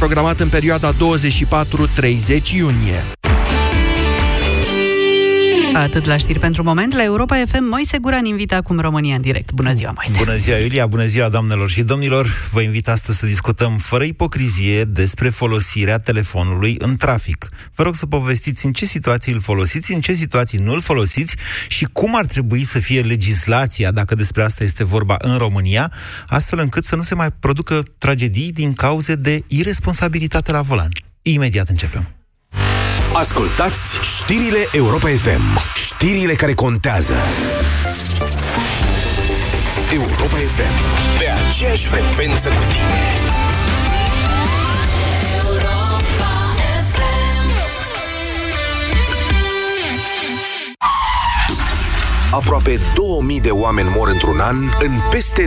programat în perioada 24-30 iunie. Atât la știri pentru moment. La Europa FM, Moise Guran invită acum România în direct. Bună ziua, Moise! Bună ziua, Iulia! Bună ziua, doamnelor și domnilor! Vă invit astăzi să discutăm fără ipocrizie despre folosirea telefonului în trafic. Vă rog să povestiți în ce situații îl folosiți, în ce situații nu îl folosiți și cum ar trebui să fie legislația, dacă despre asta este vorba în România, astfel încât să nu se mai producă tragedii din cauze de irresponsabilitate la volan. Imediat începem. Ascultați știrile Europa FM. Știrile care contează. Europa FM. Pe aceeași frecvență cu tine. Aproape 2000 de oameni mor într-un an în peste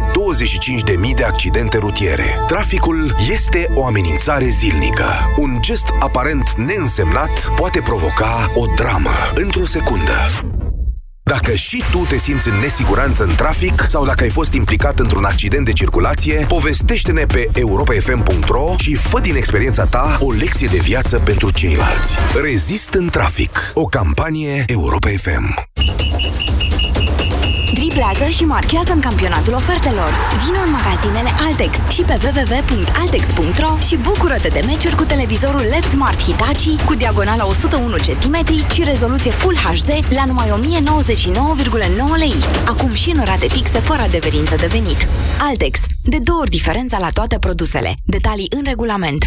25.000 de accidente rutiere. Traficul este o amenințare zilnică. Un gest aparent neînsemnat poate provoca o dramă într-o secundă. Dacă și tu te simți în nesiguranță în trafic sau dacă ai fost implicat într-un accident de circulație, povestește-ne pe europafm.ro și fă din experiența ta o lecție de viață pentru ceilalți. Rezist în trafic. O campanie Europa FM. Driblează și marchează în campionatul ofertelor. Vino în magazinele Altex și pe www.altex.ro și bucură-te de meciuri cu televizorul LED Smart Hitachi cu diagonala 101 cm și rezoluție Full HD la numai 1099,9 lei. Acum și în rate fixe fără adeverință de venit. Altex. De două ori diferența la toate produsele. Detalii în regulament.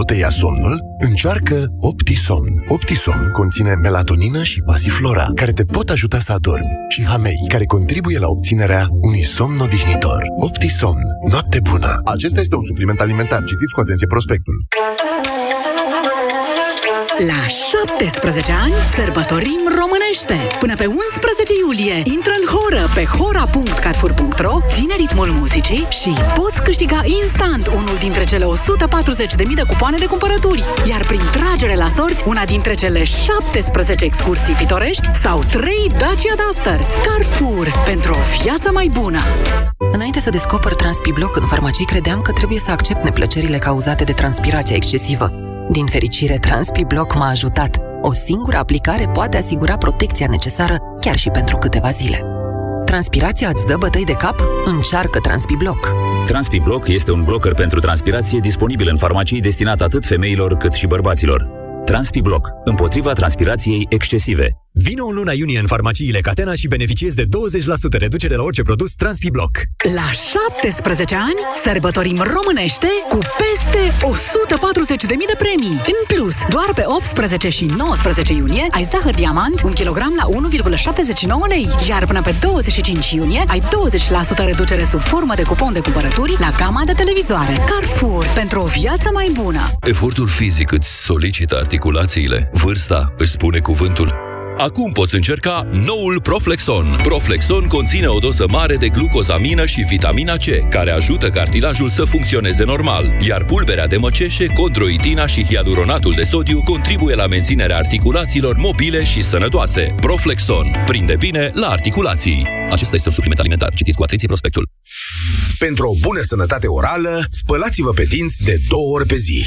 Nu te ia somnul? Încearcă Optisomn. Optisomn conține melatonină și pasiflora, care te pot ajuta să adormi, și hamei, care contribuie la obținerea unui somn odihnitor. Optisomn. Noapte bună! Acesta este un supliment alimentar. Citiți cu atenție prospectul. La 17 ani sărbătorim românește! Până pe 11 iulie intră în horă pe hora.carfur.ro, ține ritmul muzicii și poți câștiga instant unul dintre cele 140.000 de cupoane de cumpărături. Iar prin tragere la sorți, una dintre cele 17 excursii pitorești sau 3 Dacia Duster. Carrefour. Pentru o viață mai bună! Înainte să descoper Transpibloc în farmacii, credeam că trebuie să accept neplăcerile cauzate de transpirația excesivă. Din fericire, TranspiBlock m-a ajutat. O singură aplicare poate asigura protecția necesară chiar și pentru câteva zile. Transpirația îți dă bătăi de cap? Încearcă TranspiBlock. TranspiBlock este un blocker pentru transpirație disponibil în farmacii destinat atât femeilor cât și bărbaților. TranspiBlock. Împotriva transpirației excesive. Vino în luna iunie în farmaciile Catena și beneficiezi de 20% reducere la orice produs TranspiBlock. La 17 ani sărbătorim românește cu peste 140.000 de premii. În plus, doar pe 18 și 19 iunie ai zahăr diamant 1 kg la 1,79 lei. Iar până pe 25 iunie ai 20% reducere sub formă de cupon de cumpărături la gama de televizoare. Carrefour. Pentru o viață mai bună. Efortul fizic îți solicită articulațiile. Vârsta își spune cuvântul. Acum poți încerca noul Proflexon. Proflexon conține o doză mare de glucozamină și vitamina C, care ajută cartilajul să funcționeze normal, iar pulberea de măceșe, condroitina și hialuronatul de sodiu contribuie la menținerea articulațiilor mobile și sănătoase. Proflexon. Prinde bine la articulații. Acesta este un supliment alimentar. Citiți cu atenție prospectul. Pentru o bună sănătate orală, spălați-vă pe dinți de două ori pe zi.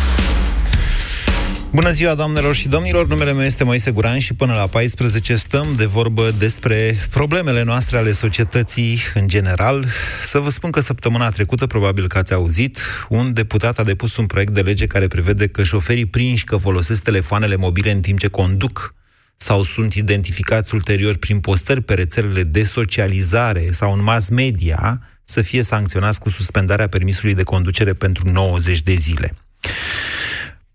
Bună ziua, doamnelor și domnilor! Numele meu este Moise Guran și până la 14 stăm de vorbă despre problemele noastre ale societății în general. Să vă spun că săptămâna trecută, probabil că ați auzit, un deputat a depus un proiect de lege care prevede că șoferii prinși că folosesc telefoanele mobile în timp ce conduc sau sunt identificați ulterior prin postări pe rețelele de socializare sau în mass media, să fie sancționați cu suspendarea permisului de conducere pentru 90 de zile.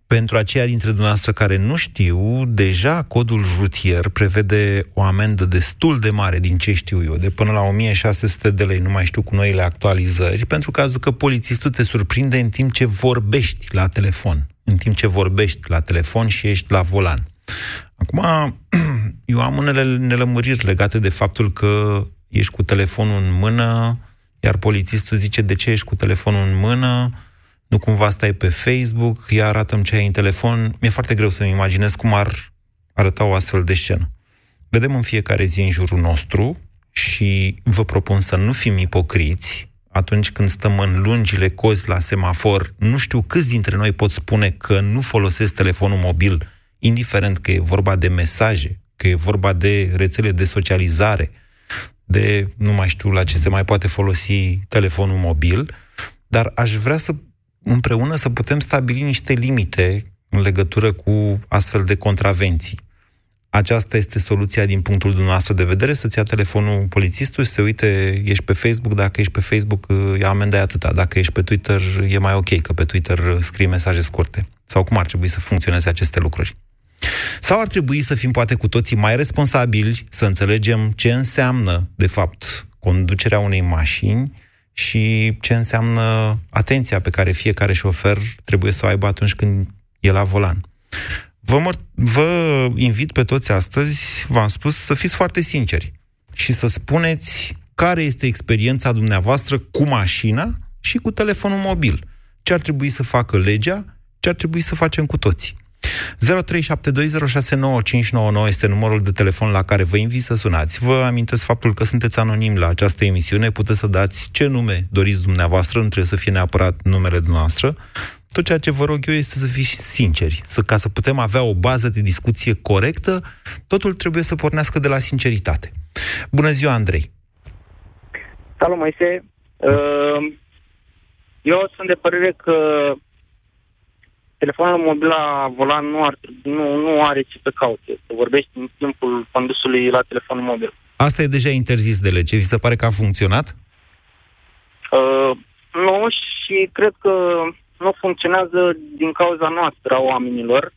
Pentru aceia dintre dumneavoastră care nu știu, deja codul rutier prevede o amendă destul de mare, din ce știu eu, de până la 1600 de lei, nu mai știu cu noile actualizări, pentru cazul că polițistul te surprinde în timp ce vorbești la telefon, în timp ce vorbești la telefon și ești la volan. Acum, eu am unele nelămuriri legate de faptul că ești cu telefonul în mână, iar polițistul zice, de ce ești cu telefonul în mână? Nu cumva stai pe Facebook, ia arată ce ai în telefon. Mi-e foarte greu să-mi imaginez cum ar arăta o astfel de scenă. Vedem în fiecare zi în jurul nostru și vă propun să nu fim ipocriți atunci când stăm în lungile cozi la semafor. Nu știu câți dintre noi pot spune că nu folosesc telefonul mobil, indiferent că e vorba de mesaje, că e vorba de rețele de socializare, de nu mai știu la ce se mai poate folosi telefonul mobil, dar aș vrea să împreună să putem stabili niște limite în legătură cu astfel de contravenții. Aceasta este soluția din punctul dumneavoastră de vedere, să-ți ia telefonul polițistul și să uite, ești pe Facebook, dacă ești pe Facebook, e amenda atâta, dacă ești pe Twitter, e mai ok, că pe Twitter scrii mesaje scurte. Sau cum ar trebui să funcționeze aceste lucruri? Sau ar trebui să fim poate cu toții mai responsabili, să înțelegem ce înseamnă, de fapt, conducerea unei mașini și ce înseamnă atenția pe care fiecare șofer trebuie să o aibă atunci când e la volan. Vă, mă, vă invit pe toți astăzi, v-am spus, să fiți foarte sinceri și să spuneți care este experiența dumneavoastră cu mașina și cu telefonul mobil. Ce ar trebui să facă legea, ce ar trebui să facem cu toții. 0372069599 este numărul de telefon la care vă invit să sunați. Vă amintesc faptul că sunteți anonim la această emisiune, puteți să dați ce nume doriți dumneavoastră, nu trebuie să fie neapărat numele dumneavoastră. Tot ceea ce vă rog eu este să fiți sinceri, să, ca să putem avea o bază de discuție corectă, totul trebuie să pornească de la sinceritate. Bună ziua, Andrei! Salut, Moise! Uh, eu sunt de părere că telefonul mobil la volan nu, ar, nu, nu are ce să caute. Să vorbești în timpul condusului la telefonul mobil. Asta e deja interzis de lege. Vi se pare că a funcționat? Uh, nu și cred că nu funcționează din cauza noastră a oamenilor,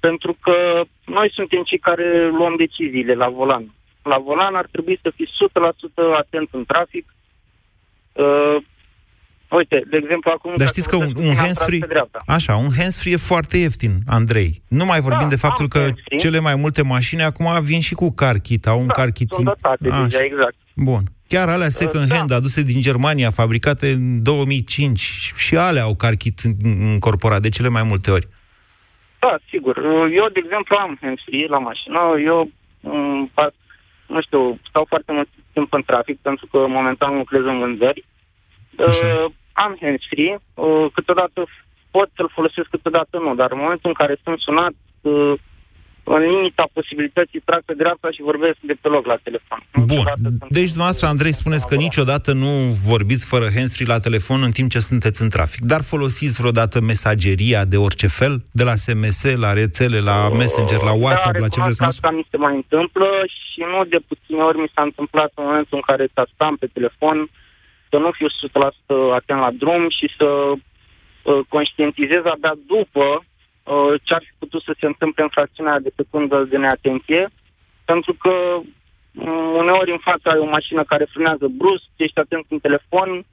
pentru că noi suntem cei care luăm deciziile la volan. La volan ar trebui să fii 100% atent în trafic, uh, Uite, de exemplu, acum... Dar știți că un, un hands-free... Așa, un hands-free e foarte ieftin, Andrei. Nu mai vorbim da, de faptul că hands-free. cele mai multe mașini acum vin și cu car kit, au un da, car kit... sunt dotate Așa. deja, exact. Bun. Chiar alea second hand, da. aduse din Germania, fabricate în 2005, și alea au car kit încorporat de cele mai multe ori. Da, sigur. Eu, de exemplu, am hands-free la mașină. Eu, m- nu știu, stau foarte mult timp în trafic, pentru că momentan lucrez în vânzări Uh, am hands-free, uh, câteodată pot să-l folosesc, câteodată nu, dar în momentul în care sunt sunat, uh, în limita posibilității, trag pe dreapta și vorbesc de pe loc la telefon. Bun. Deci, dumneavoastră, Andrei, spuneți că niciodată nu vorbiți fără hands-free la telefon în timp ce sunteți în trafic. Dar folosiți vreodată mesageria de orice fel? De la SMS, la rețele, la Messenger, la WhatsApp, da, la ce vreți să asta mi se mai întâmplă și nu de puține ori mi s-a întâmplat în momentul în care tastam pe telefon, să nu fiu 100% atent la drum și să uh, conștientizez abia după uh, ce ar fi putut să se întâmple în fracțiunea de secundă de neatenție, pentru că um, uneori în fața ai o mașină care frânează brusc, ești atent în telefon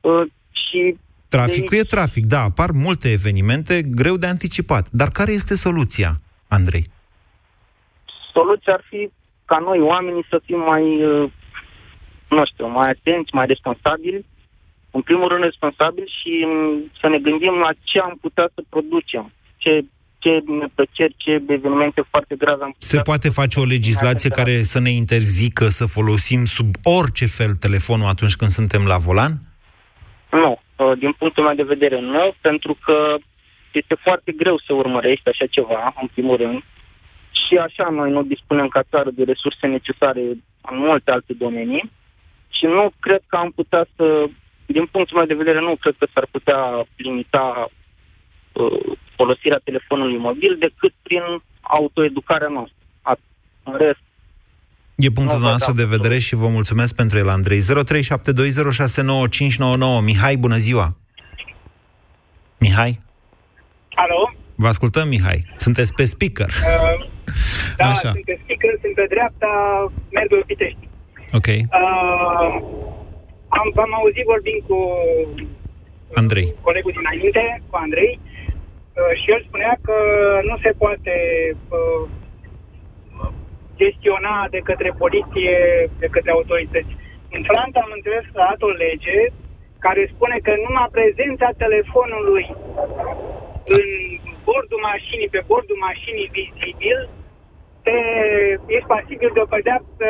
uh, și Traficul e trafic, da, apar multe evenimente greu de anticipat. Dar care este soluția, Andrei? Soluția ar fi ca noi, oamenii, să fim mai uh, nu știu, mai atenți, mai responsabili, în primul rând responsabili și mm, să ne gândim la ce am putea să producem, ce ce neplăceri, ce evenimente foarte grave am putea... Se poate face o legislație care să ne interzică să folosim sub orice fel telefonul atunci când suntem la volan? Nu. Uh, din punctul meu de vedere, nu, pentru că este foarte greu să urmărești așa ceva, în primul rând, și așa noi nu dispunem ca țară de resurse necesare în multe alte domenii și nu cred că am putea să, din punctul meu de vedere, nu cred că s-ar putea limita uh, folosirea telefonului mobil decât prin autoeducarea noastră. În rest, E punctul nostru de vedere și vă mulțumesc pentru el, Andrei. 0372069599. Mihai, bună ziua! Mihai? Alo? Vă ascultăm, Mihai. Sunteți pe speaker. Uh, da, Așa. sunt pe speaker, sunt pe dreapta, merg pe Pitești. Ok. Uh, am, am auzit vorbind cu Andrei. colegul dinainte, cu Andrei, uh, și el spunea că nu se poate uh, gestiona de către poliție, de către autorități. În Franța am înțeles că a dat o lege care spune că numai prezența telefonului în bordul mașinii, pe bordul mașinii vizibil, te, ești pasibil de o pedeapsă,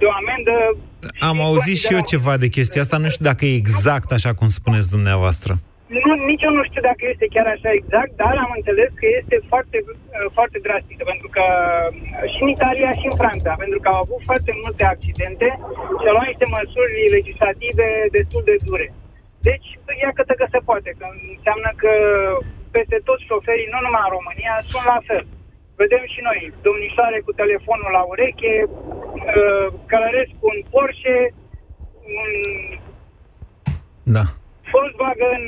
de o amendă. Am auzit și eu ceva de chestia asta, nu știu dacă e exact așa cum spuneți dumneavoastră. Nu, nici eu nu știu dacă este chiar așa exact, dar am înțeles că este foarte, uh, foarte drastică, pentru că uh, și în Italia și în Franța, pentru că au avut foarte multe accidente și au luat niște măsuri legislative destul de dure. Deci, ia că că se poate, că înseamnă că peste toți șoferii, nu numai în România, sunt la fel. Vedem și noi, domnișoare cu telefonul la ureche, uh, călăresc cu un Porsche, un Da. Volkswagen,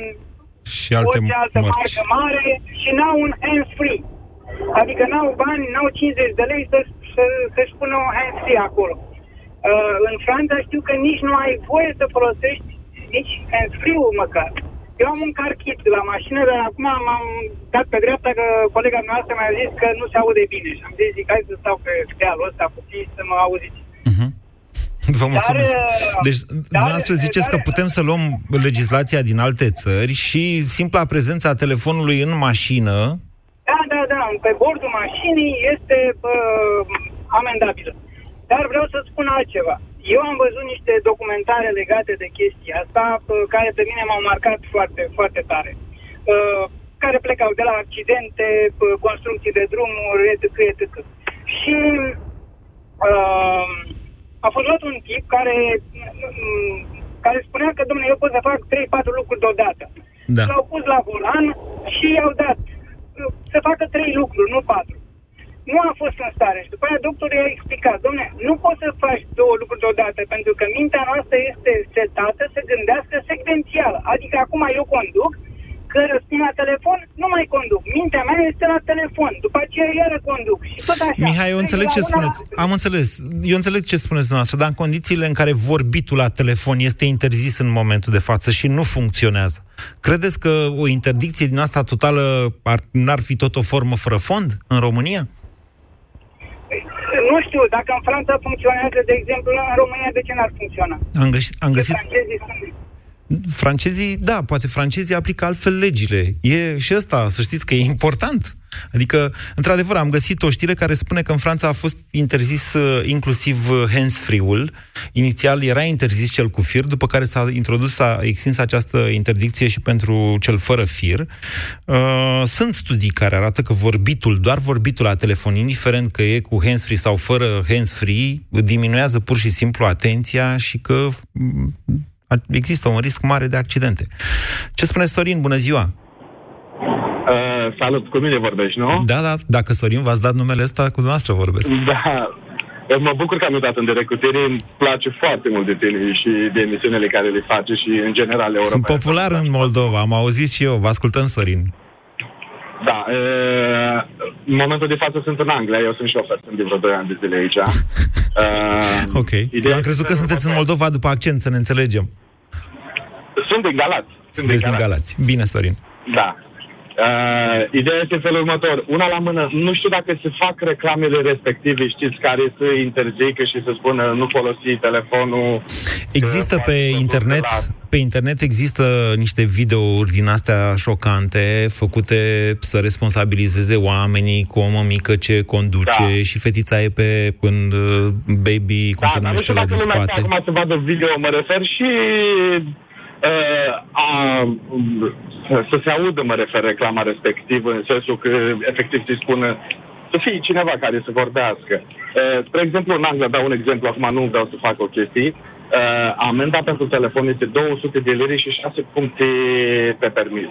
Și alte orice altă mărci. marcă mare și n-au un hands-free. Adică n-au bani, n-au 50 de lei să, să, să-și pună un hands-free acolo. Uh, în Franța știu că nici nu ai voie să folosești nici hands-free-ul măcar. Eu am un car kit la mașină, dar acum m-am dat pe dreapta că colega noastră mi-a zis că nu se aude bine și am zis, zic, hai să stau pe dealul ăsta puțin să mă auziți. Vă mulțumesc. uh, Deci, dumneavoastră ziceți că putem să luăm legislația din alte țări și simpla prezența telefonului în mașină Da, da, da, pe bordul mașinii este uh, amendabilă. Dar vreau să spun altceva. Eu am văzut niște documentare legate de chestia asta, uh, care pe mine m-au marcat foarte, foarte tare. Uh, care plecau de la accidente, uh, construcții de drumuri, etc., etc. Și uh, a fost luat un tip care, mm, care spunea că, domnule, eu pot să fac 3-4 lucruri deodată. Da. L-au pus la volan și i-au dat uh, să facă trei lucruri, nu patru. Nu a fost în stare și după aia doctorul i-a explicat, domne, nu poți să faci două lucruri deodată, pentru că mintea noastră este setată să gândească secvențial. Adică acum eu conduc, că răspund la telefon, nu mai conduc. Mintea mea este la telefon, după aceea iară conduc și tot așa. Mihai, eu Deci, înțeleg la ce una- spuneți. Am înțeles. Eu înțeleg ce spuneți dumneavoastră, dar în condițiile în care vorbitul la telefon este interzis în momentul de față și nu funcționează, credeți că o interdicție din asta totală ar, n-ar fi tot o formă fără fond în România? Nu știu, dacă în Franța funcționează, de exemplu, în România, de ce n-ar funcționa? Am găsit, am găsit Francezii sunt... francezii, da, poate francezii aplică altfel legile. E și ăsta, să știți că e important. Adică, într-adevăr, am găsit o știre care spune că în Franța a fost interzis uh, inclusiv uh, hands-free-ul. Inițial era interzis cel cu fir, după care s-a introdus, s-a extins această interdicție și pentru cel fără fir. Uh, sunt studii care arată că vorbitul, doar vorbitul la telefon, indiferent că e cu hands-free sau fără hands-free, diminuează pur și simplu atenția și că mm, există un risc mare de accidente. Ce spune Sorin? Bună ziua! Uh, salut, cu mine vorbești, nu? Da, da, dacă Sorin v-ați dat numele ăsta, cu dumneavoastră vorbesc. Da. Eu mă bucur că am uitat în direct cu tine. Îmi place foarte mult de tine și de emisiunile care le face și în general Europa. Sunt popular în Moldova, am auzit și eu, vă ascultăm, Sorin. Da. Uh, în momentul de față sunt în Anglia, eu sunt șofer, sunt de vreo 2 ani de zile aici. Uh, Ok. Eu am crezut că sunteți în Moldova după accent, să ne înțelegem. sunt din Galați. Sunt Sunteți din Galați. Bine, Sorin. Da. Uh, ideea este în felul următor. Una la mână, nu știu dacă se fac reclamele respective, știți, care să interzică și să spună nu folosi telefonul. Există că pe poate să internet, la- pe internet există niște videouri din astea șocante, făcute să responsabilizeze oamenii cu o mămică ce conduce Da. și fetița e pe în uh, baby, cum Da, se dar nu numește știu la dacă din lumea spate. stă acum să vadă video, mă refer și uh, a, um, să, să se audă, mă refer, reclama respectivă, în sensul că efectiv să-i spună să fie cineva care să vorbească. Uh, spre exemplu, în Anglia, dau un exemplu, acum nu vreau să fac o chestie, uh, amenda pentru telefon este 200 de lire și 6 puncte pe permis.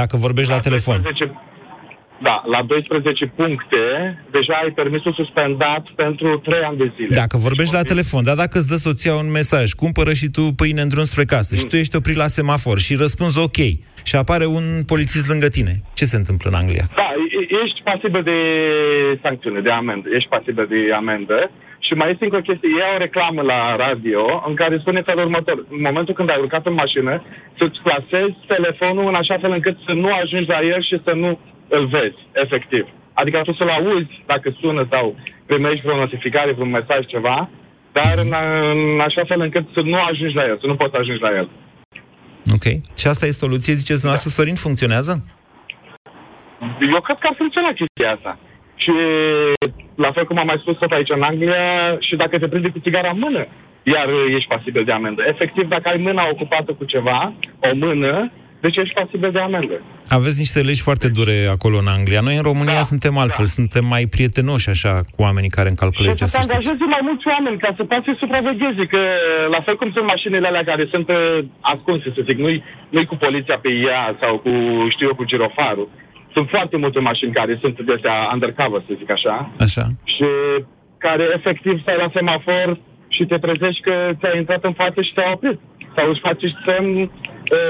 Dacă vorbești la telefon. 12, da, la 12 puncte, deja ai permisul suspendat pentru 3 ani de zile. Dacă vorbești la telefon, dar dacă îți dă soția un mesaj, cumpără și tu pâine în drum spre casă și tu ești oprit la semafor și răspunzi ok și apare un polițist lângă tine, ce se întâmplă în Anglia? Da, e- ești pasibil de sancțiune, de amendă. Ești pasibil de amendă. Și mai este încă o chestie. E o reclamă la radio în care spune felul următor. În momentul când ai urcat în mașină, să-ți plasezi telefonul în așa fel încât să nu ajungi la el și să nu îl vezi, efectiv. Adică tu să-l auzi dacă sună sau primești vreo notificare, vreun mesaj, ceva, dar în, în așa fel încât să nu ajungi la el, să nu poți ajungi la el. Ok. Și asta e soluție, ziceți dumneavoastră, da. Sorin, funcționează? Eu cred că ar funcționa chestia asta. Și la fel cum am mai spus tot aici în Anglia, și dacă te prinde cu țigara în mână, iar ești pasibil de amendă. Efectiv, dacă ai mâna ocupată cu ceva, o mână, deci ești pasibil de amendă. Aveți niște legi foarte dure acolo în Anglia. Noi în România da, suntem altfel, da. suntem mai prietenoși așa cu oamenii care încalcă legea. Și să angajeze mai mulți oameni ca să poată să supravegheze, că la fel cum sunt mașinile alea care sunt uh, ascunse, să zic, nu-i, nu cu poliția pe ea sau cu, știu eu, cu girofarul. Sunt foarte multe mașini care sunt de astea undercover, să zic așa. Așa. Și care efectiv stai la semafor și te trezești că ți-a intrat în față și te-a oprit. Sau își faci semn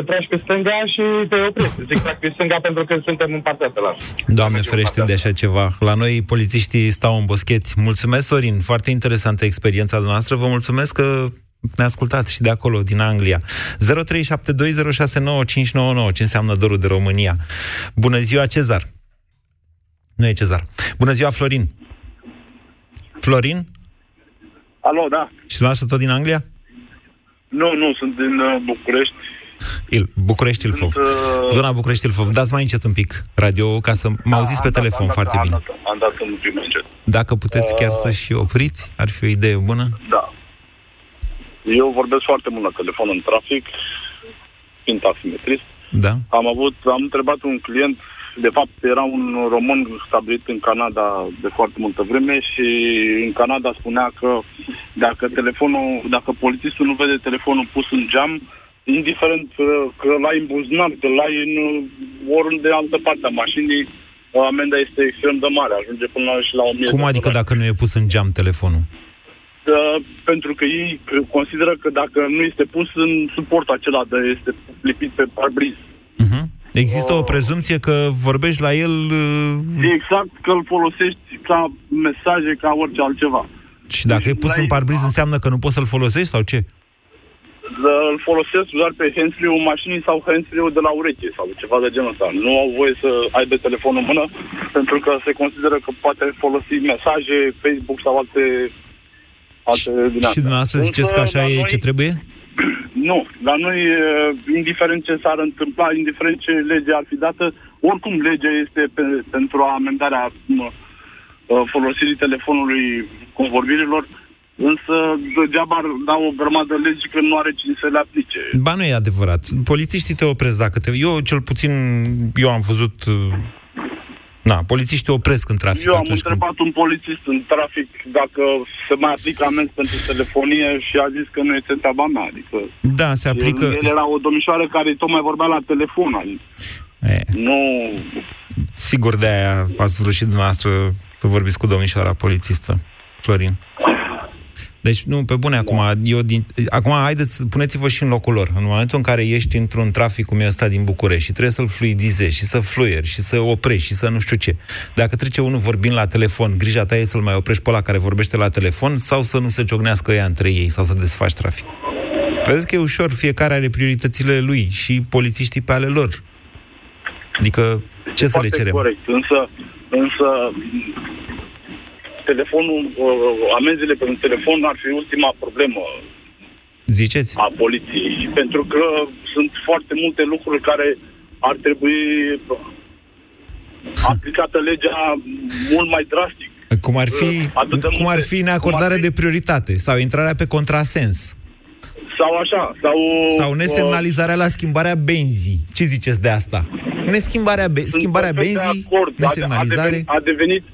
tragi pe stânga și te oprești. Zic trag pe stânga pentru că suntem în partea la. Doamne ferește de așa ceva. La noi polițiștii stau în boscheți. Mulțumesc, Sorin. Foarte interesantă experiența noastră. Vă mulțumesc că ne ascultați și de acolo, din Anglia. 0372069599, ce înseamnă dorul de România. Bună ziua, Cezar. Nu e Cezar. Bună ziua, Florin. Florin? Alo, da. Și dumneavoastră tot din Anglia? Nu, nu, sunt din uh, București. Il, București Ilfov. Sunt, uh... Zona București Ilfov. Dați mai încet un pic radio ca să mă auziți da, pe telefon dat, foarte am bine. Dat, am dat în primul încet. Dacă puteți uh... chiar să și opriți, ar fi o idee bună. Da. Eu vorbesc foarte mult la telefon în trafic, fiind taximetrist. Da. Am avut, am întrebat un client, de fapt era un român stabilit în Canada de foarte multă vreme și în Canada spunea că dacă telefonul, dacă polițistul nu vede telefonul pus în geam, indiferent uh, că l-ai în buzunar, că l-ai în uh, oriunde altă parte a mașinii, amenda este extrem de mare, ajunge până la, și la 1000 Cum adică dacă nu e pus în geam telefonul? Uh, pentru că ei consideră că dacă nu este pus în suportul acela de este lipit pe parbriz. Uh-huh. Există uh, o prezumție că vorbești la el... Uh... Exact, că îl folosești ca mesaje, ca orice altceva. Și dacă deci, e pus în parbriz, înseamnă că nu poți să-l folosești sau ce? Îl folosesc doar pe handsfree-ul mașinii sau handsfree-ul de la ureche sau ceva de genul ăsta. Nu au voie să aibă telefonul în mână pentru că se consideră că poate folosi mesaje, Facebook sau alte alte din Și dumneavoastră ziceți că așa e noi, ce trebuie? Nu. La noi, indiferent ce s-ar întâmpla, indiferent ce lege ar fi dată, oricum legea este pe, pentru amendarea folosirii telefonului convorbirilor, Însă degeaba ar da o grămadă legi că nu are cine să le aplice. Ba nu e adevărat. Polițiștii te opresc dacă te... Eu cel puțin, eu am văzut... Uh, na, polițiștii opresc în trafic. Eu am întrebat când... un polițist în trafic dacă se mai aplică amenzi pentru telefonie și a zis că nu este treaba mea. Adică da, se aplică... El, el era o domnișoară care tocmai vorbea la telefon. Adică e. Nu... Sigur de aia ați vrut și dumneavoastră să vorbiți cu domnișoara polițistă, Florin. Deci, nu, pe bune, acum, eu din, acum, haideți, puneți-vă și în locul lor. În momentul în care ești într-un trafic cum e ăsta din București și trebuie să-l fluidizezi și să fluieri și să oprești și să nu știu ce. Dacă trece unul vorbind la telefon, grija ta e să-l mai oprești pe ăla care vorbește la telefon sau să nu se ciocnească ea între ei sau să desfaci traficul. Vedeți că e ușor, fiecare are prioritățile lui și polițiștii pe ale lor. Adică, ce să le cerem? corect, însă, însă telefonul, uh, amenziile pentru telefon ar fi ultima problemă Ziceți? a poliției. Pentru că sunt foarte multe lucruri care ar trebui aplicată legea mult mai drastic. Cum ar fi, uh, cum ar fi neacordarea fi... de prioritate sau intrarea pe contrasens. Sau așa, sau... Sau nesemnalizarea la schimbarea benzii. Ce ziceți de asta? Neschimbarea, be- schimbarea benzii, acord. nesemnalizare... A, devenit, a devenit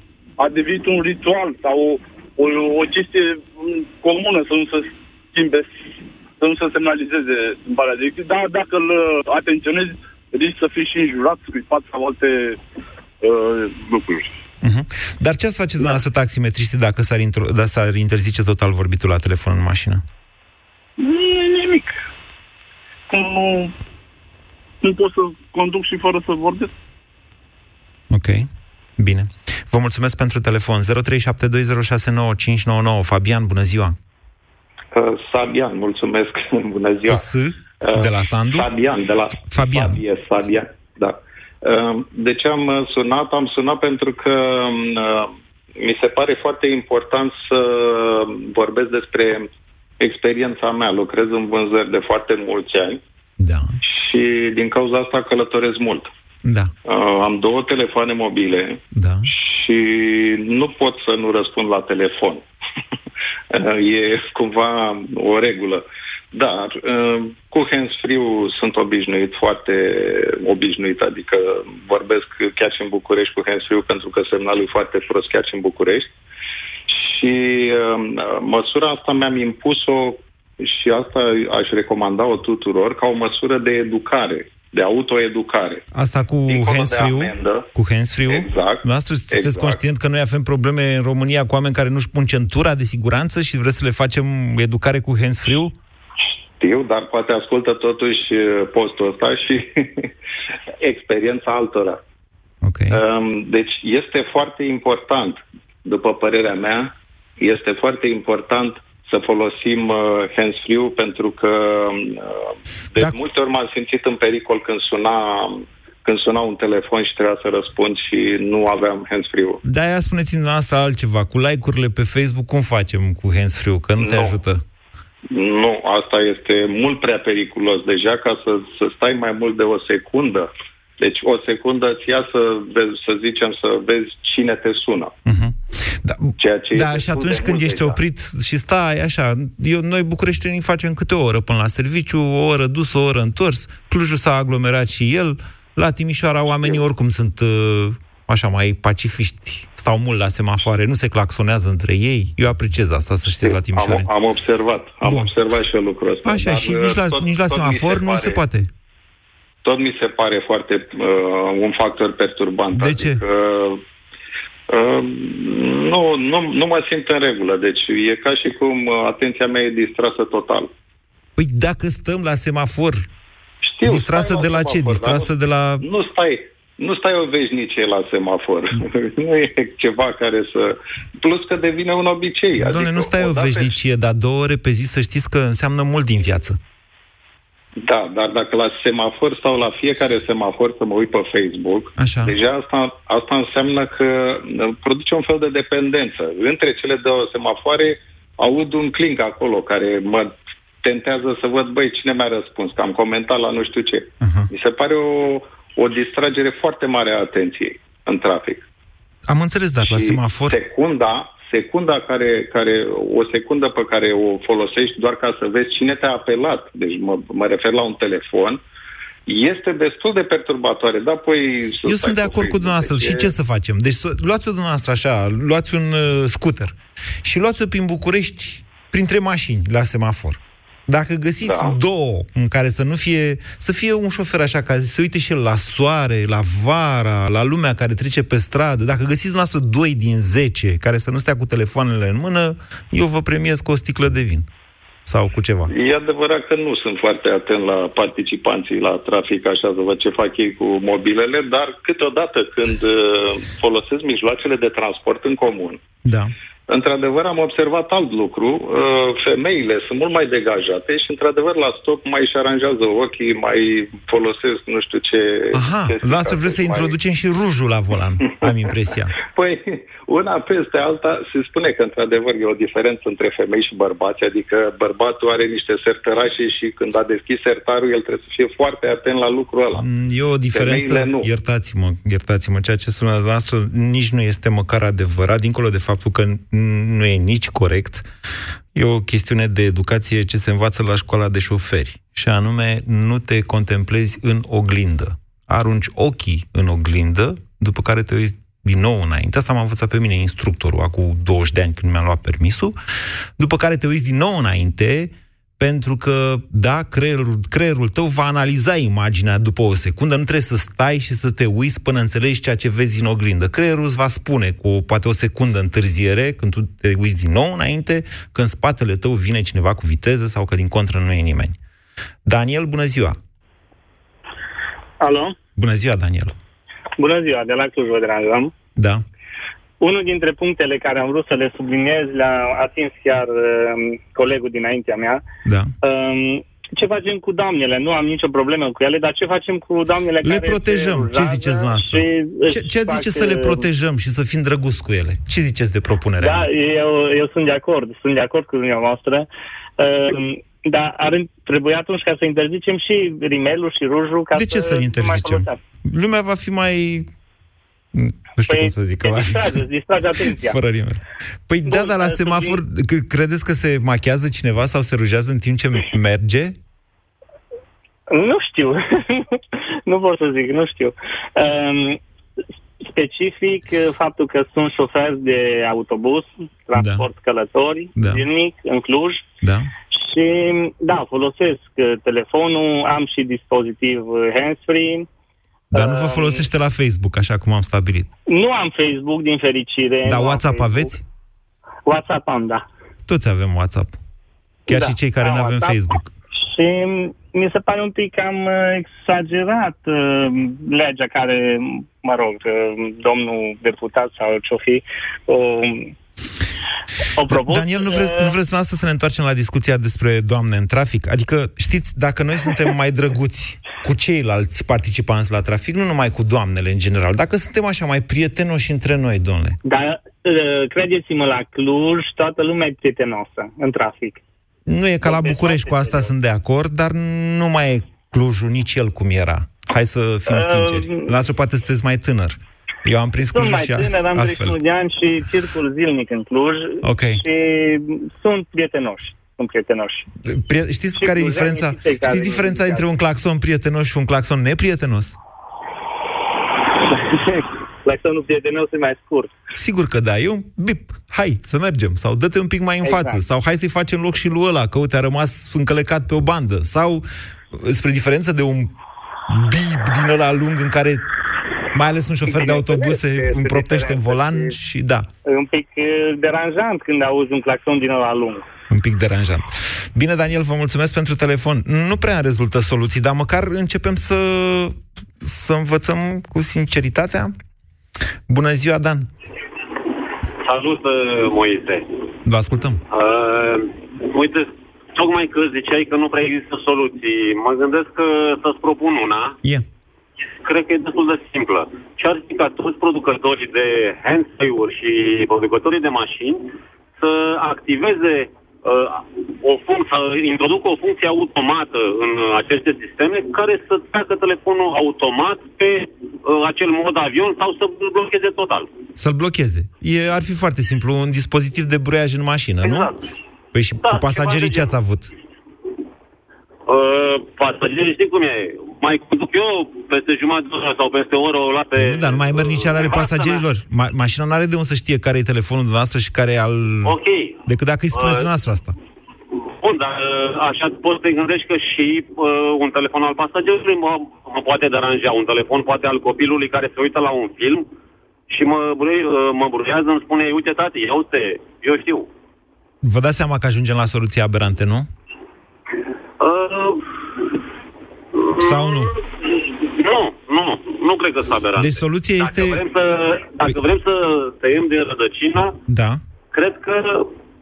a devenit un ritual sau o, o, o chestie comună să nu se schimbe, să nu se semnalizeze schimbarea de Dar dacă îl atenționezi, risc să fii și înjurat, scuipat sau alte uh, lucruri. Uh-huh. Dar ce să faceți da. dumneavoastră taximetriști dacă s-ar, intro- da, s-ar interzice total vorbitul la telefon în mașină? Nu e nimic. Cum nu, nu pot să conduc și fără să vorbesc. Ok. Bine. Vă mulțumesc pentru telefon. 0372069599. Fabian, bună ziua! Uh, Fabian, mulțumesc. bună ziua! S? De la Sandu? Fabian, de la... Fabian. Fabie, Fabian, da. Uh, de ce am sunat? Am sunat pentru că uh, mi se pare foarte important să vorbesc despre experiența mea. Lucrez în vânzări de foarte mulți ani da. și din cauza asta călătoresc mult. Da. Uh, am două telefoane mobile da. Și nu pot să nu răspund la telefon. e cumva o regulă. Dar uh, cu hands-free sunt obișnuit, foarte obișnuit, adică vorbesc chiar și în București cu hands-free pentru că semnalul e foarte prost chiar și în București. Și uh, măsura asta mi-am impus-o și asta aș recomanda-o tuturor ca o măsură de educare, de autoeducare. Asta cu hands-free Cu hands-free Exact. Noastră sunteți exact. conștient că noi avem probleme în România cu oameni care nu-și pun centura de siguranță și vreți să le facem educare cu hands-free Știu, dar poate ascultă totuși uh, postul ăsta și experiența altora. Okay. Um, deci este foarte important, după părerea mea, este foarte important să folosim uh, hands-free pentru că uh, de Da. multe ori m-am simțit în pericol când suna când suna un telefon și trebuia să răspund și nu aveam hands-free-ul. Da, aia spuneți dumneavoastră altceva. Cu like-urile pe Facebook, cum facem cu hands-free Că nu te Nu. ajută. Nu, asta este mult prea periculos deja ca să, să stai mai mult de o secundă. Deci o secundă îți ia să, vezi, să zicem, să vezi cine te sună. Da, Ceea ce da este și destul atunci de când mult ești deja. oprit și stai așa, eu, noi bucureștenii facem câte o oră până la serviciu, o oră dus, o oră întors, Clujul s-a aglomerat și el, la Timișoara oamenii oricum sunt uh, așa mai pacifiști, stau mult la semafoare, nu se claxonează între ei, eu apreciez asta, să știți, la Timișoara. Am, am observat, am Bun. observat și eu lucrul ăsta. Așa, dar, și uh, nici la, tot- nici la tot mi semafor nu pare, se poate. Tot mi se pare foarte uh, un factor perturbant. De ce? Adică, uh, nu, nu, nu mă simt în regulă. Deci e ca și cum uh, atenția mea e distrasă total. Păi dacă stăm la semafor, Știu, distrasă stai la de la ce? semafor, Distrasă dar de la... Nu stai, nu stai o veșnicie la semafor. nu e ceva care să... Plus că devine un obicei. Doamne, adică nu stai o odată- veșnicie, dar două ore pe zi să știți că înseamnă mult din viață. Da, dar dacă la semafor sau la fiecare semafor să mă uit pe Facebook, Așa. deja asta, asta înseamnă că uh, produce un fel de dependență. Între cele două semafoare aud un clink acolo care mă tentează să văd, băi, cine mi-a răspuns, că am comentat la nu știu ce. Uh-huh. Mi se pare o, o distragere foarte mare a atenției în trafic. Am înțeles, dar la Și semafor... Secunda, secunda care, care, o secundă pe care o folosești doar ca să vezi cine te-a apelat, deci mă, mă refer la un telefon, este destul de perturbatoare. Da, păi... să Eu stai sunt de pe acord cu Facebook, dumneavoastră. deci Și e- ce să facem? Deci să- luați-o dumneavoastră așa, luați un uh, scooter și luați-o prin București, printre mașini, la semafor. Dacă găsiți Da. două în care să nu fie, să fie un șofer așa, care să se uite și el la soare, la vara, la lumea care trece pe stradă, dacă găsiți dumneavoastră doi din zece care să nu stea cu telefoanele în mână, eu vă premiez cu o sticlă de vin. Sau cu ceva. E adevărat că nu sunt foarte atent la participanții la trafic, așa să văd ce fac ei cu mobilele, dar câteodată când uh, folosesc mijloacele de transport în comun, Da. Într-adevăr, am observat alt lucru. Uh, Femeile sunt mult mai degajate și, într-adevăr, la stop mai își aranjează ochii, mai folosesc nu știu ce... Aha, chestii la ca asta vreți să să-și mai- introducem și rujul la volan, am impresia. Păi, una peste alta, se spune că, într-adevăr, e o diferență între femei și bărbați, adică bărbatul are niște sertărașe și când a deschis sertarul, el trebuie să fie foarte atent la lucrul ăla. Mm, E o diferență, Femeile nu. iertați-mă, iertați-mă, ceea ce spuneți dumneavoastră nici nu este măcar adevărat, dincolo de faptul că n- nu e nici corect, e o chestiune de educație ce se învață la școala de șoferi, și anume nu te contemplezi în oglindă. Arunci ochii în oglindă, după care te uiți din nou înainte, asta m-a învățat pe mine instructorul acum 20 de ani când mi-am luat permisul, după care te uiți din nou înainte, pentru că, da, creierul, creierul tău va analiza imaginea după o secundă, nu trebuie să stai și să te uiți până înțelegi ceea ce vezi în oglindă. Creierul îți va spune cu o- poate o secundă întârziere, când tu te uiți din nou înainte, că în spatele tău vine cineva cu viteză sau că din contră nu e nimeni. Daniel, bună ziua! Alo? Bună ziua, Daniel! Bună ziua, de la Cluj vă deranjăm. Da? Unul dintre punctele care am vrut să le subliniez le-a atins chiar uh, colegul dinaintea mea. Da. Um, ce facem cu doamnele? Nu am nicio problemă cu ele, dar ce facem cu doamnele Le care protejăm. se Ce ziceți noastră? și Ce, își ce fac, ziceți să le uh, protejăm și să fim drăguți cu ele? Ce ziceți de propunerea Da, mea? eu, eu sunt de acord, sunt de acord cu dumneavoastră. Uh, dar ar trebui atunci ca să interzicem și rimelul și rujul ca De ce să să-l nu mai interzicem? folosească. Lumea va fi mai... Nu știu Păi, cum să zic. Că te va fi... distrage, îți distrage atenția. Fără rimel. Păi da, dar la să semafor, c- credeți că se machează cineva sau se rujează în timp ce merge? Nu știu. nu pot să zic, nu știu. Um, specific uh, faptul că sunt șofer de autobuz, transport călători, Da. zilnic, în Cluj. Da. Și, da, folosesc uh, telefonul, am și dispozitiv uh, hands-free. Dar nu vă folosește la Facebook, așa cum am stabilit. Nu am Facebook, din fericire. Dar nu am WhatsApp Facebook. aveți? WhatsApp am, da. Toți avem WhatsApp. Chiar Da, și cei care am nu avem WhatsApp. Facebook. Și mi se pare un pic cam uh, exagerat uh, legea care, mă rog, uh, domnul deputat sau ce-o fi, o, o propus. Daniel, nu vreți, uh, nu vreți dumneavoastră să ne întoarcem la discuția despre doamne în trafic? Adică, știți, dacă noi suntem mai drăguți cu ceilalți participanți la trafic, nu numai cu doamnele în general, dacă suntem așa mai prietenoși între noi, domnule, Dar uh, credeți-mă, la Cluj toată lumea e prietenoasă în trafic. nu e ca la București, cu asta sunt de acord, dar nu mai e Clujul nici el cum era. Hai să fim Uh, sinceri. Dumneavoastră poate sunteți mai tânăr. Eu am prins Sunt Clujul mai și tânăr, am altfel. 31 de ani și circul zilnic în Cluj Ok. și sunt prietenoși. Sunt prietenoși. Prie- știți Și care e clujenii diferența? și cei care Știți diferența nu între un claxon prietenos și un claxon neprietenos? Claxonul prietenos e mai scurt. Sigur că da, e un bip, hai să mergem, sau dă-te un pic mai în Exact. față, sau hai să-i facem loc și lui ăla, că uite a rămas încălecat pe o bandă, sau spre diferență de un bip din ăla lung în care mai ales un șofer de autobuse Bineînțeles, împroptește în volan diferență și da, E un pic uh, deranjant când auzi un claxon din ăla lung. un pic deranjant. Bine, Daniel, vă mulțumesc pentru telefon. Nu prea rezultă soluții, dar măcar începem să, să învățăm cu sinceritatea. Bună ziua, Dan! Salut, uh, Moise. Vă ascultăm. Uh, uite, tocmai că ziceai că nu prea există soluții, mă gândesc că să-ți propun una. E. Cred că e destul de simplă. Ce ar fi ca toți producătorii de hands-free-uri și producătorii de mașini să activeze uh, o funcție, să introducă o funcție automată în uh, aceste sisteme care să treacă telefonul automat pe uh, acel mod avion sau să blocheze total. Să-l blocheze. E, ar fi foarte simplu, un dispozitiv de bruiaj în mașină, Exact. nu? Păi și cu pasagerii ce ați avut? Uh, pasagerii știi cum e? Mai conduc eu peste jumătate de oră sau peste o oră o la pe... Nu, dar nu mai merg nici ale pasagerilor. Ma- mașina nu are de unde să știe care e telefonul dumneavoastră și care e al... Ok. Decât dacă îi spuneți Uh, dumneavoastră asta. Bun, dar uh, așa poți să te gândești că și uh, un telefon al pasagerului mă, mă poate deranja. Un telefon poate al copilului care se uită la un film și mă, brui, uh, mă bruiază, îmi spune, uite tati, ia uite, eu știu. Vă dați seama că ajungem la soluții aberante, nu? Uh, Sau nu? nu, nu, nu cred că s-a aberant. Deci soluția dacă este... Vrem să, dacă vrem să tăiem din rădăcină, Da. cred că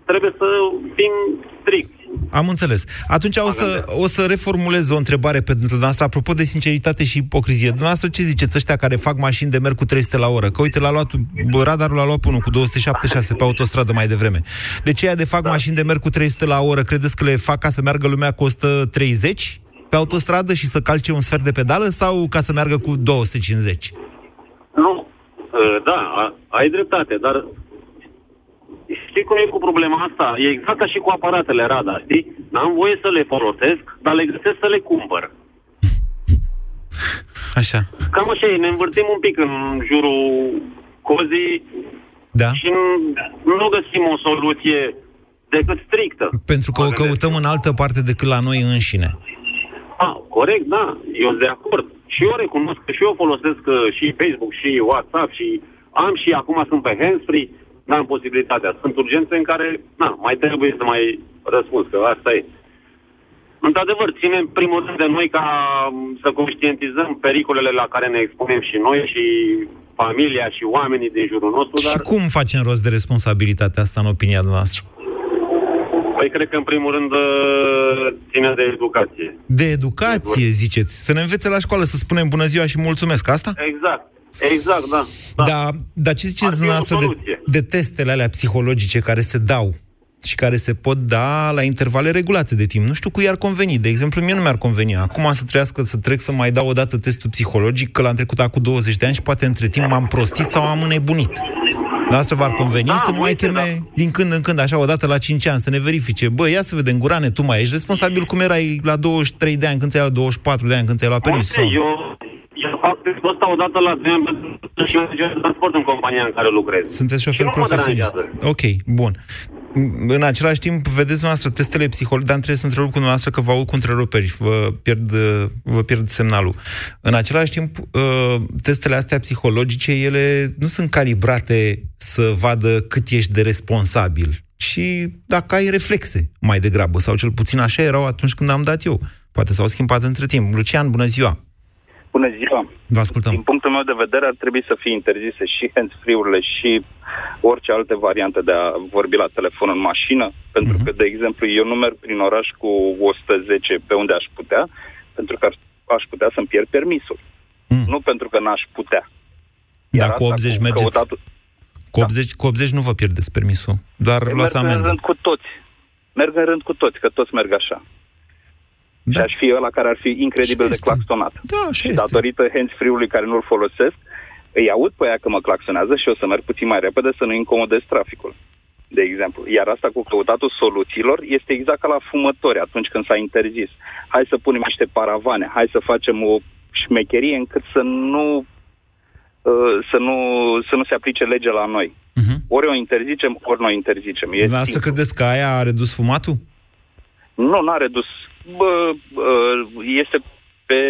trebuie să fim stricți. Am înțeles. Atunci o să, o să reformulez o întrebare pentru dumneavoastră, apropo de sinceritate și ipocrizie. Dumneavoastră ce ziceți ăștia care fac mașini de merg cu 300 la oră? Că uite, l-a luat, bă, radarul l-a luat pe unul cu 276 pe autostradă mai devreme. De ce de fac da. mașini de merg cu 300 la oră, credeți că le fac ca să meargă lumea cu 130 pe autostradă și să calce un sfert de pedală sau ca să meargă cu 250? Nu, uh, da, a- ai dreptate, dar știi cum e cu problema asta? E exact ca și cu aparatele radar, știi? N-am voie să le folosesc, dar le găsesc să le cumpăr. Așa. Cam așa e, ne învârtim un pic în jurul cozii da. și nu- nu găsim o soluție decât strictă. Pentru că o căutăm în altă parte decât la noi înșine. Ah, corect, da, eu sunt de acord. Și eu recunosc că și eu folosesc uh, și Facebook și WhatsApp și am și acum sunt pe handsfree, n-am posibilitatea. Sunt urgențe în care, na, mai trebuie să mai răspuns, că asta e. Într-adevăr, ținem primul rând de noi ca m, să conștientizăm pericolele la care ne expunem și noi și familia și oamenii din jurul nostru, dar Și cum facem rost de responsabilitatea asta în opinia noastră? Păi Păi cred că în primul rând uh, ține de educație. De educație, ziceți. Să ne învețe la școală să spunem bună ziua și mulțumesc. Asta? Exact. Exact, da. da. Da, dar ce ziceți dumneavoastră de, de testele alea psihologice care se dau și care se pot da la intervale regulate de timp. Nu știu cui ar conveni. De exemplu, mie nu mi-ar conveni acum să trească să trec să mai dau o dată testul psihologic, că l-am trecut acum 20 de ani și poate între timp m-am prostit sau am înnebunit. La asta v-ar conveni da, să nu mai cheme da. din când în când, așa, o dată la 5 ani, să ne verifice. Bă, ia să vedem, Gurane, tu mai ești responsabil cum erai la 23 de ani, când ți-ai luat 24 de ani, când ți-ai luat permis? Uite, eu, eu fac testul ăsta o dată la 2 ani pentru și de transport în compania în care lucrez. Sunteți șofer profesionist. Ok, bun. În același timp, vedeți noastră testele psihologice, dar trebuie să întrerup cu noastră că vă aud cu întreruperi, vă pierd, vă pierd semnalul. În același timp, uh, testele astea psihologice, ele nu sunt calibrate să vadă cât ești de responsabil, și dacă ai reflexe mai degrabă, sau cel puțin așa erau atunci când am dat eu. Poate s-au schimbat între timp. Lucian, bună ziua! Bună ziua! Vă ascultăm. Din punctul meu de vedere ar trebui să fie interzise și hands-free-urile și orice alte variante de a vorbi la telefon în mașină, pentru uh-huh. că, de exemplu, eu nu merg prin oraș cu 110 pe unde aș putea, pentru că aș putea să-mi pierd permisul. Uh-huh. Nu pentru că n-aș putea. Iar Dar cu 80 cu mergeți... Căutatul... Cu 80, da. cu 80 nu vă pierdeți permisul, doar merg luați amendă. Merg în rând cu toți. Merg în rând cu toți, că toți merg așa. Da. Și aș fi ăla care ar fi incredibil de claxonat. Da, și este. datorită hands-free-ului care nu-l folosesc, îi aud pe aia că mă claxonează și o să merg puțin mai repede să nu incomodez traficul. De exemplu. Iar asta cu căutatul soluțiilor este exact ca la fumători atunci când s-a interzis. Hai să punem niște paravane, hai să facem o șmecherie încât să nu uh, să nu, să nu se aplice legea la noi. Uh-huh. Ori o interzicem, ori nu o interzicem. E Asta credeți că aia a redus fumatul? Nu, n-a redus bă, este pe,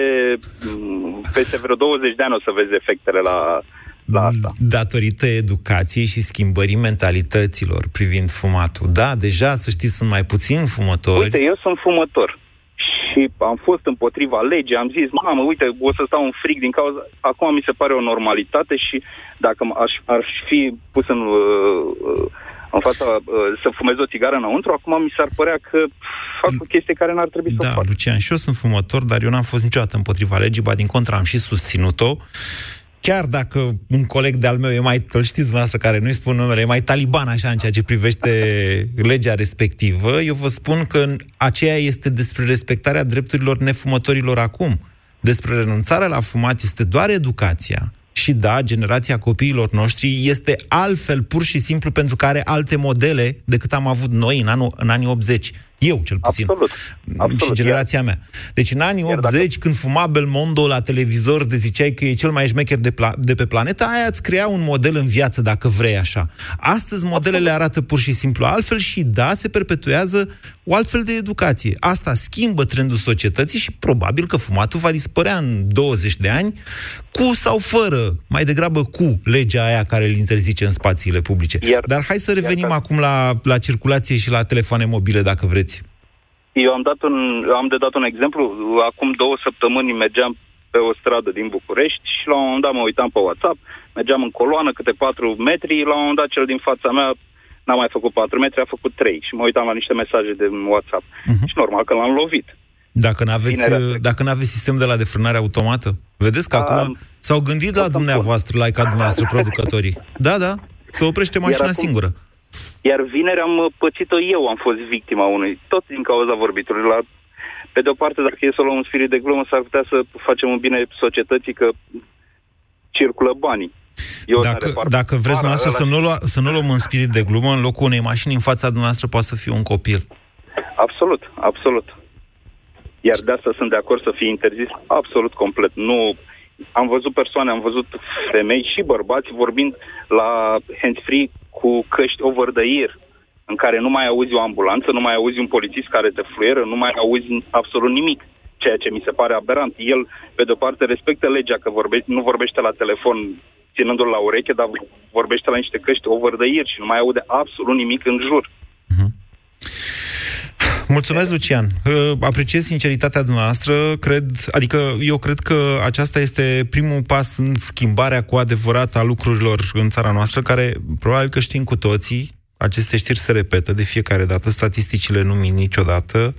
peste vreo 20 de ani o să vezi efectele la, la asta. Datorită educației și schimbării mentalităților privind fumatul. Da, deja, să știți, sunt mai puțini fumători. Uite, eu sunt fumător și am fost împotriva legii, am zis, mamă, uite, o să stau în frig din cauza... Acum mi se pare o normalitate și dacă aș, aș fi pus în... Uh, în fața, uh, să fumez o țigară înăuntru, acum mi s-ar părea că fac o chestie care n-ar trebui da, să o fac. Lucian, și eu sunt fumător, dar eu n-am fost niciodată împotriva legii, ba din contra am și susținut-o. Chiar dacă un coleg de-al meu e mai, îl știți dumneavoastră care nu-i spun numele, e mai taliban așa în ceea ce privește legea respectivă, eu vă spun că aceea este despre respectarea drepturilor nefumătorilor acum. Despre renunțarea la fumat este doar educația și da, generația copiilor noștri este altfel pur și simplu pentru că are alte modele decât am avut noi în, anul, în anii 80. Eu, cel puțin. Absolut. Absolut. Și generația mea. Deci în anii Iar 80, dacă... când fuma Belmondo la televizor, de ziceai că e cel mai șmecher de, pla- de pe planetă, aia îți crea un model în viață, dacă vrei așa. Astăzi modelele arată pur și simplu altfel și da, se perpetuează o altfel de educație. Asta schimbă trendul societății și probabil că fumatul va dispărea în 20 de ani, cu sau fără, mai degrabă cu legea aia care îl interzice în spațiile publice. Iar, Dar hai să revenim iar, acum la, la circulație și la telefoane mobile, dacă vreți. Eu am, dat un, am de dat un exemplu. Acum două săptămâni mergeam pe o stradă din București și la un moment dat mă uitam pe WhatsApp, mergeam în coloană câte 4 metri, la un moment dat cel din fața mea n-a mai făcut 4 metri, a făcut 3 și mă uitam la niște mesaje de WhatsApp. Uh-huh. Și normal că l-am lovit. Dacă nu aveți, dacă n-aveți sistem de la defrânare automată, vedeți că a, acum s-au gândit la dumneavoastră, la ca dumneavoastră producătorii. Da, da, se oprește mașina acum, singură. Iar vineri am pățit-o eu, am fost victima unui, tot din cauza vorbitului. La, pe de o parte, dacă e să luăm un spirit de glumă, s-ar putea să facem un bine societății că circulă banii. Eu dacă, dacă vreți noastră să, nu lua, să nu luăm în spirit de glumă, în locul unei mașini în fața dumneavoastră poate să fie un copil. Absolut, absolut. Iar de asta sunt de acord să fie interzis absolut complet. Nu, am văzut persoane, am văzut femei și bărbați vorbind la hands-free cu căști over the ear, în care nu mai auzi o ambulanță, nu mai auzi un polițist care te fluieră, nu mai auzi absolut nimic, ceea ce mi se pare aberant. El, pe de-o parte, respectă legea că vorbe, nu vorbește la telefon ținându-l la ureche, dar vorbește la niște căști over the ear și nu mai aude absolut nimic în jur. Uh-huh. Mulțumesc, Lucian. Apreciez sinceritatea dumneavoastră. Cred, adică eu cred că aceasta este primul pas în schimbarea cu adevărat a lucrurilor în țara noastră, care probabil că știm cu toții, aceste știri se repetă de fiecare dată, statisticile nu mint niciodată.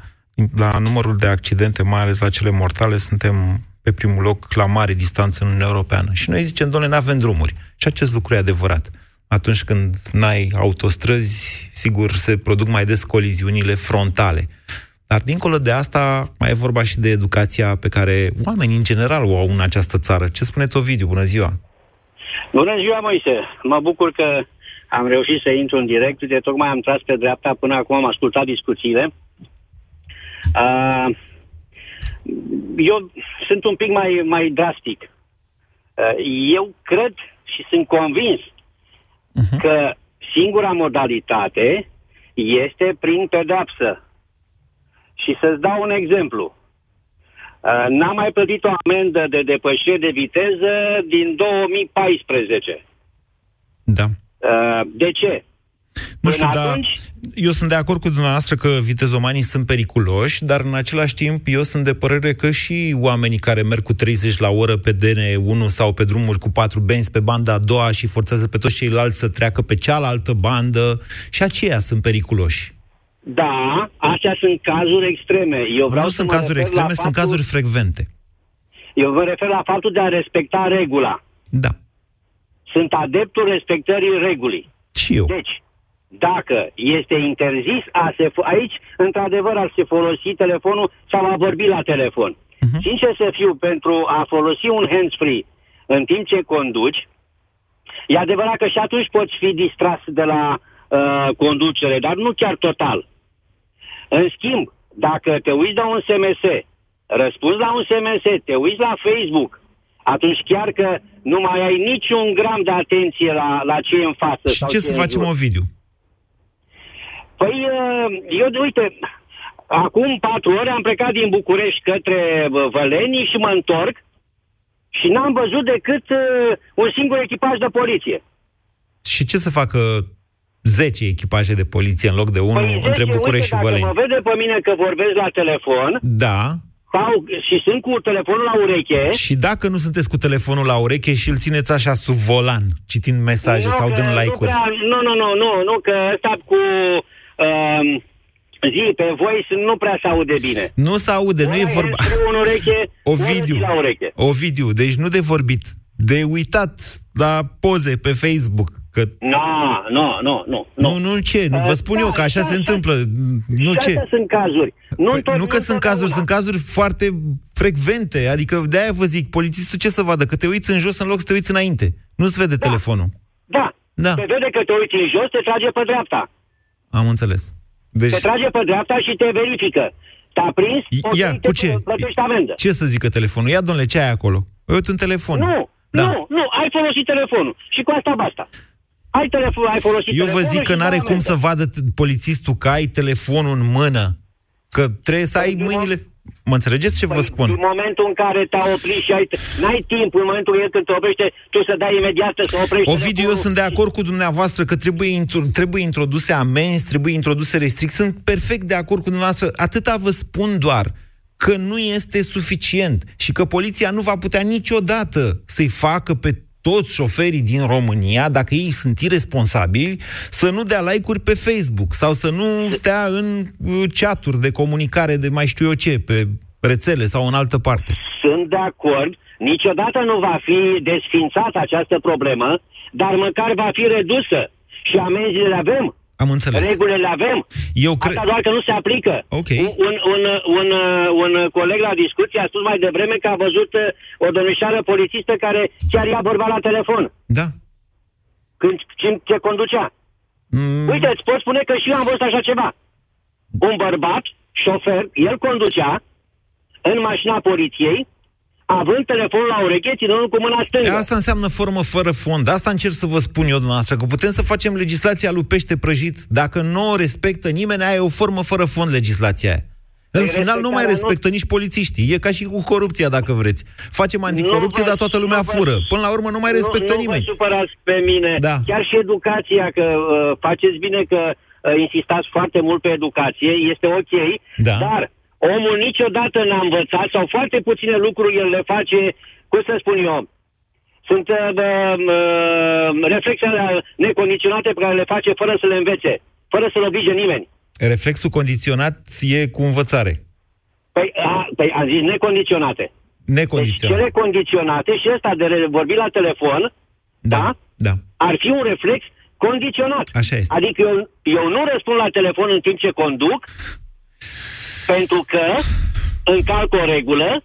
La numărul de accidente, mai ales la cele mortale, suntem pe primul loc la mare distanță în Uniunea Europeană. Și noi zicem, doamne, nu avem drumuri. Și acest lucru e adevărat. Atunci când n-ai autostrăzi, sigur, se produc mai des coliziunile frontale. Dar dincolo de asta, mai e vorba și de educația pe care oamenii în general o au în această țară. Ce spuneți, Ovidiu? Bună ziua! Bună ziua, Moise! Mă bucur că am reușit să intru în direct. De tocmai am tras pe dreapta, până acum am ascultat discuțiile. Uh, eu sunt un pic mai, mai drastic. Uh, eu cred și sunt convins uh-huh. că singura modalitate este prin pedapsă. Și să-ți dau un exemplu. Uh, n-am mai plătit o amendă de depășire de viteză din 2014. Da. Uh, de ce? Nu știu, dar eu sunt de acord cu dumneavoastră că vitezomanii sunt periculoși, dar în același timp eu sunt de părere că și oamenii care merg cu 30 la oră pe DN1 sau pe drumuri cu patru benzi pe banda a doua și forțează pe toți ceilalți să treacă pe cealaltă bandă, și aceia sunt periculoși. Da, astea sunt cazuri extreme. Eu vreau nu să sunt mă cazuri refer extreme, la sunt faptul- cazuri frecvente. Eu vă refer la faptul de a respecta regula. Da. Sunt adeptul respectării regulii. Și eu. Deci, dacă este interzis a se fo- aici, într-adevăr, ar se folosi telefonul sau a vorbi la telefon. Uh-huh. Sincer să fiu, pentru a folosi un hands-free în timp ce conduci, e adevărat că și atunci poți fi distras de la uh, conducere, dar nu chiar total. În schimb, dacă te uiți la un SMS, răspunzi la un SMS, te uiți la Facebook, atunci chiar că nu mai ai niciun gram de atenție la, la ce e în față. Și sau ce e să în facem, jur. Ovidiu? Păi, uh, eu, uite, acum patru ore am plecat din București către uh, Vălenii și mă întorc și n-am văzut decât uh, un singur echipaj de poliție. Și ce să facă 10 echipaje de poliție în loc de unul Păi, între zice, București uite, și Văleni? Dacă mă vede pe mine că vorbesc la telefon Da. sau, și sunt cu telefonul la ureche... Și dacă nu sunteți cu telefonul la ureche și îl țineți așa sub volan, citind mesaje nu, sau că dând nu like-uri. prea- Nu, nu, nu, nu, nu, că ăsta cu... Uh, zi, pe voice nu prea se aude bine. Nu se aude, nu e Ăla vorba... hands-free în ureche, Ovidiu, ăla la ureche. Ovidiu, deci nu de vorbit, de uitat la poze pe Facebook. Că... Nu, nu, nu, nu. Nu, nu ce, nu vă spun eu că așa se întâmplă. Nu Și ce. astea sunt cazuri. Nu, Păi, nu că sunt cazuri, sunt cazuri foarte frecvente. Adică de-aia vă zic, polițistul ce să vadă? Că te uiți în jos în loc să te uiți înainte. Nu-ți vede telefonul. Da. Da. Te vede că te uiți în jos, te trage pe dreapta. Am înțeles. Deci, Te trage pe dreapta și te verifică. Te-a prins, poți ia, să cu ce? plătești amendă. ce să zică telefonul? Ia, domnule, ce ai acolo? Uite un telefon. Nu, Da. nu, nu, ai folosit telefonul. Și cu asta basta. Ai telefon, ai folosit Eu vă telefonul zic că și n-are dai cum amendă. să vadă t- polițistul că ai telefonul în mână. Că trebuie să ai mâinile... Mă înțelegeți ce vă spun? În momentul în care te-a oprit și ai, n-ai timp, în momentul el când te oprește, tu să dai imediat să oprești Ovidiu, eu telefonul. sunt de acord cu dumneavoastră că trebuie, intro- trebuie introduse amenzi, trebuie introduse restricții. Sunt perfect de acord cu dumneavoastră. Atâta vă spun doar că nu este suficient și că poliția nu va putea niciodată să-i facă pe toți șoferii din România, dacă ei sunt irresponsabili, să nu dea like-uri pe Facebook sau să nu stea în uh, chaturi de comunicare de mai știu eu ce, pe rețele sau în altă parte. Sunt de acord, niciodată nu va fi desfințată această problemă, dar măcar va fi redusă. Și amenziile le avem. Am înțeles. Regulile le avem. Eu cred... Asta doar că nu se aplică. Ok. Un, un, un, un, un coleg la discuție a spus mai devreme că a văzut uh, o domnișoară polițistă care chiar i-a vorbit la telefon. Da. Când când ce conducea. Mm. Uite, îți pot spune că și eu am văzut așa ceva. Un bărbat, șofer, el conducea în mașina poliției, având telefonul la ureche, ținându cu mâna stângă. Asta înseamnă formă fără fond. Asta încerc să vă spun eu dumneavoastră, că putem să facem legislația lui pește prăjit. Dacă nu o respectă nimeni, aia e o formă fără fond legislația aia. În Păi final nu mai respectarea respectă nici polițiștii. E ca și cu corupția, dacă vreți. Facem anticorupție, Nu vă- dar toată lumea nu vă- fură. Până la urmă nu mai respectă nu, nimeni. Nu vă supărați pe mine. Da. Chiar și educația, că uh, faceți bine că uh, insistați foarte mult pe educație, este ok, Da. dar omul niciodată n-a învățat sau foarte puține lucruri el le face, cum să spun eu, Sunt uh, uh, reflexele necondiționate pe care le face fără să le învețe, fără să-l oblige nimeni. Reflexul condiționat e cu învățare. Păi, a, păi am zis necondiționate. Necondiționat. Deci cele condiționate și ăsta de re- vorbi la telefon, da, da, da. ar fi un reflex condiționat. Așa este. Adică eu, eu nu răspund la telefon în timp ce conduc, pentru că încalc o regulă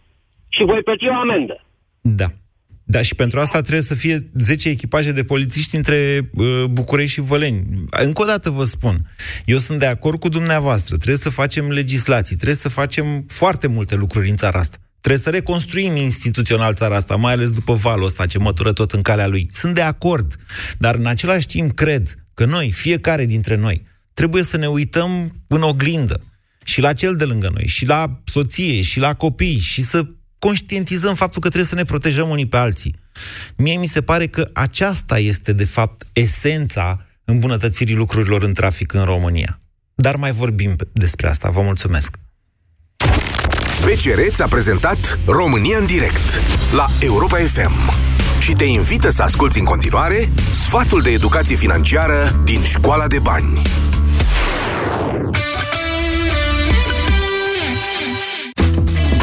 și voi plăti o amendă. Da. Da, și pentru asta trebuie să fie 10 echipaje de polițiști între uh, București și Văleni. Încă o dată vă spun, eu sunt de acord cu dumneavoastră, trebuie să facem legislații, trebuie să facem foarte multe lucruri în țara asta. Trebuie să reconstruim instituțional țara asta, mai ales după valul ăsta ce mătură tot în calea lui. Sunt de acord, dar în același timp cred că noi, fiecare dintre noi, trebuie să ne uităm în oglindă și la cel de lângă noi, și la soție, și la copii, și să conștientizăm faptul că trebuie să ne protejăm unii pe alții. Mie mi se pare că aceasta este, de fapt, esența îmbunătățirii lucrurilor în trafic în România. Dar mai vorbim despre asta. Vă mulțumesc. BCR ți-a prezentat România în direct la Europa FM și te invită să asculti în continuare sfatul de educație financiară din Școala de Bani.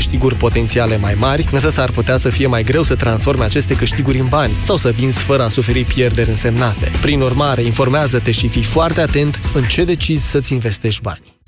câștiguri potențiale mai mari, însă s-ar putea să fie mai greu să transforme aceste câștiguri în bani sau să vinzi fără a suferi pierderi însemnate. Prin urmare, informează-te și fii foarte atent în ce decizi să-ți investești bani.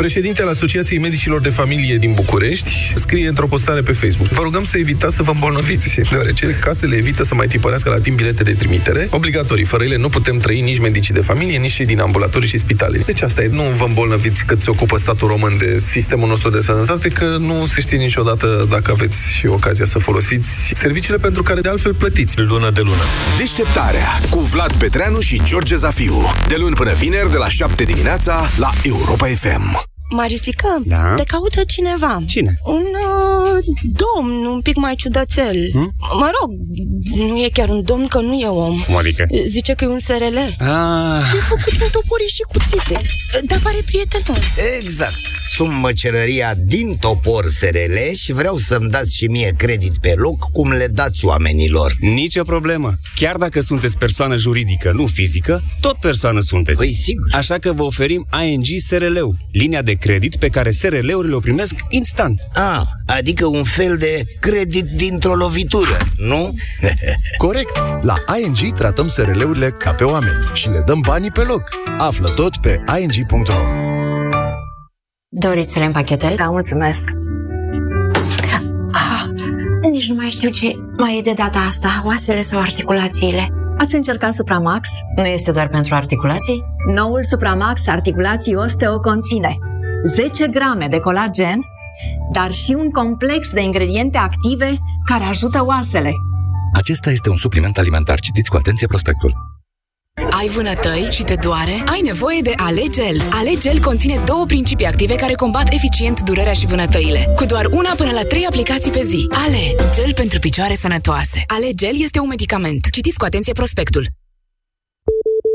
Președintele Asociației Medicilor de Familie din București scrie într-o postare pe Facebook. Vă rugăm să evitați să vă îmbolnăviți, deoarece casele evită să mai tipărească la timp bilete de trimitere obligatorii. Fără ele nu putem trăi nici medicii de familie, nici cei din ambulatorii și spitale. Deci asta e, nu vă îmbolnăviți că se ocupă statul român de sistemul nostru de sănătate, că nu se știe niciodată dacă aveți și ocazia să folosiți serviciile pentru care de altfel plătiți. Lună de lună. Deșteptarea cu Vlad Petreanu și George Zafiu. De luni până vineri, de la 7 dimineața, la Europa FM. Marisică, Da? te caută cineva. Cine? Un uh, domn un pic mai ciudățel. Hmm? Mă rog, nu e chiar un domn, că nu e om. Cum adică? Zice că e un SRL. Ah. E făcut din topori și cuțite. Dar pare prietenos. Exact. Sunt măcelăria din Topor SRL și vreau să-mi dați și mie credit pe loc cum le dați oamenilor. Nicio problemă. Chiar dacă sunteți persoană juridică, nu fizică, tot persoană sunteți. Păi sigur. Așa că vă oferim ING SRL-ul, linia de credit pe care SRL-urile o primesc instant. A, adică un fel de credit dintr-o lovitură, nu? Corect! La ING tratăm SRL-urile ca pe oameni și le dăm banii pe loc. Află tot pe ing.ro Doriți să le împachetez? Da, mulțumesc. Ah, nici nu mai știu ce mai e de data asta, oasele sau articulațiile. Ați încercat Supramax? Nu este doar pentru articulații? Noul Supramax Articulații Osteo conține 10 grame de colagen, dar și un complex de ingrediente active care ajută oasele. Acesta este un supliment alimentar. Citiți cu atenție prospectul. Ai vânătăi și te doare? Ai nevoie de Alegel. Alegel conține două principii active care combat eficient durerea și vânătăile. Cu doar una până la trei aplicații pe zi. Ale, gel pentru picioare sănătoase. Alegel este un medicament. Citiți cu atenție prospectul.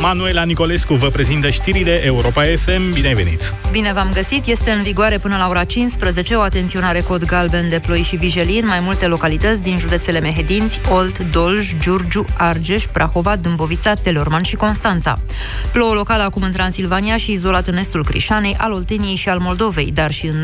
Manuela Nicolescu vă prezintă știrile Europa FM. Bine ai venit! Bine v-am găsit! Este în vigoare până la ora 15 o atenționare cod galben de ploi și vijelii în mai multe localități din județele Mehedinți, Olt, Dolj, Giurgiu, Argeș, Prahova, Dâmbovița, Telorman și Constanța. Plouă locală acum în Transilvania și izolat în estul Crișanei, al Olteniei și al Moldovei, dar și în